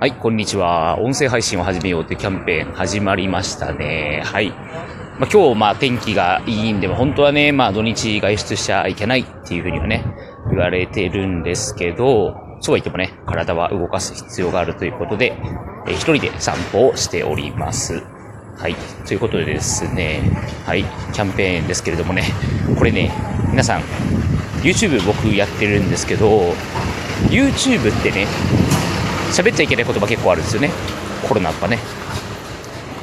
はい、こんにちは。音声配信を始めようというキャンペーン始まりましたね。はい。まあ、今日、まあ、天気がいいんで、本当はね、まあ、土日外出しちゃいけないっていうふうにはね、言われてるんですけど、そうは言ってもね、体は動かす必要があるということで、えー一人で散歩をしております。はい。ということでですね、はい、キャンペーンですけれどもね、これね、皆さん、YouTube 僕やってるんですけど、YouTube ってね、喋っちゃいけない言葉結構あるんですよね。コロナとかね。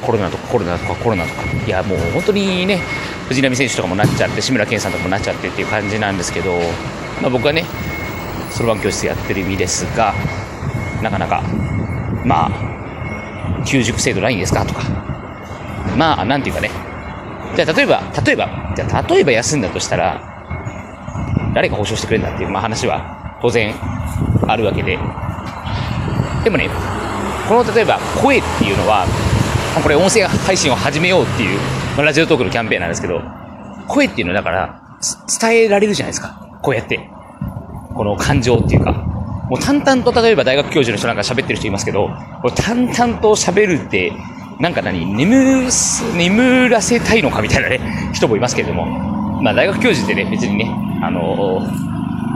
コロナとかコロナとかコロナとか。いや、もう本当にね、藤波選手とかもなっちゃって、志村けんさんとかもなっちゃってっていう感じなんですけど、まあ、僕はね、そろばん教室やってる意味ですが、なかなか、まあ、休塾制度ないんですかとか、まあ、なんていうかね、じゃあ例えば、例えば、じゃあ例えば休んだとしたら、誰が保証してくれるんだっていう、まあ、話は当然あるわけで、でもね、この例えば声っていうのは、これ音声配信を始めようっていう、まあラジオトークのキャンペーンなんですけど、声っていうのはだから、伝えられるじゃないですか。こうやって。この感情っていうか。もう淡々と例えば大学教授の人なんか喋ってる人いますけど、これ淡々と喋るって、なんか何？眠、眠らせたいのかみたいなね、人もいますけれども。まあ大学教授ってね、別にね、あの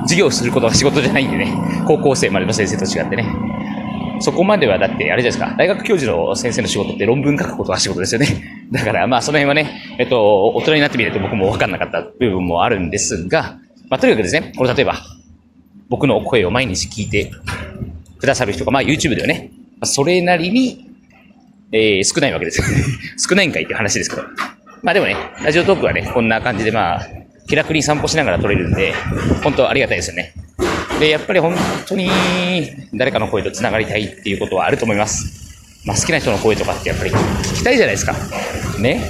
授業することが仕事じゃないんでね、高校生までの先生と違ってね、そこまではだって、あれじゃないですか、大学教授の先生の仕事って論文書くことが仕事ですよね。だから、まあ、その辺はね、えっと、大人になってみると僕も分かんなかった部分もあるんですが、まあ、とにかくですね、これ例えば、僕の声を毎日聞いてくださる人が、まあ、YouTube ではね、それなりに、えー少ないわけです。少ないんかいっていう話ですけど。まあでもね、ラジオトークはね、こんな感じでまあ、気楽に散歩しながら撮れるんで、本当ありがたいですよね。で、やっぱり本当に誰かの声と繋がりたいっていうことはあると思います。まあ好きな人の声とかってやっぱり聞きたいじゃないですか。ね。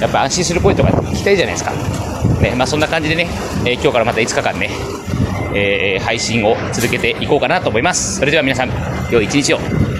やっぱ安心する声とか聞きたいじゃないですか。ね。まあそんな感じでね、えー今日からまた5日間ね、えー配信を続けていこうかなと思います。それでは皆さん、良い一日を。